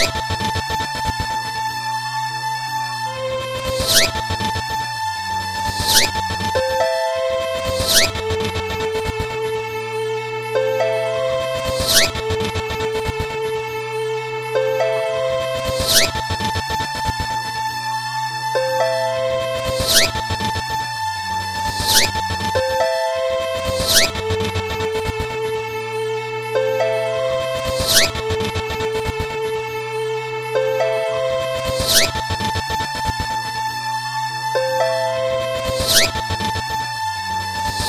you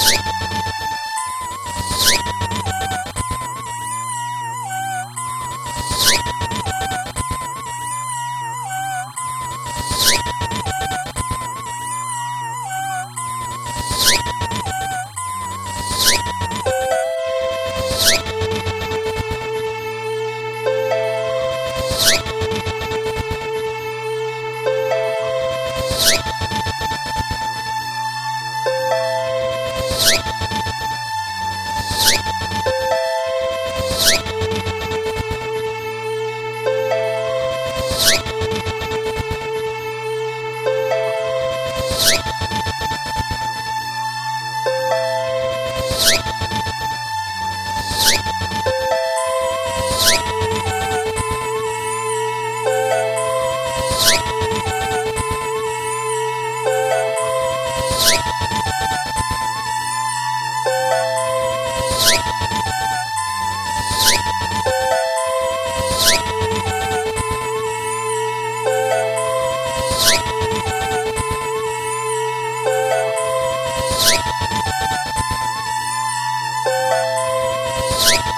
you you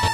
you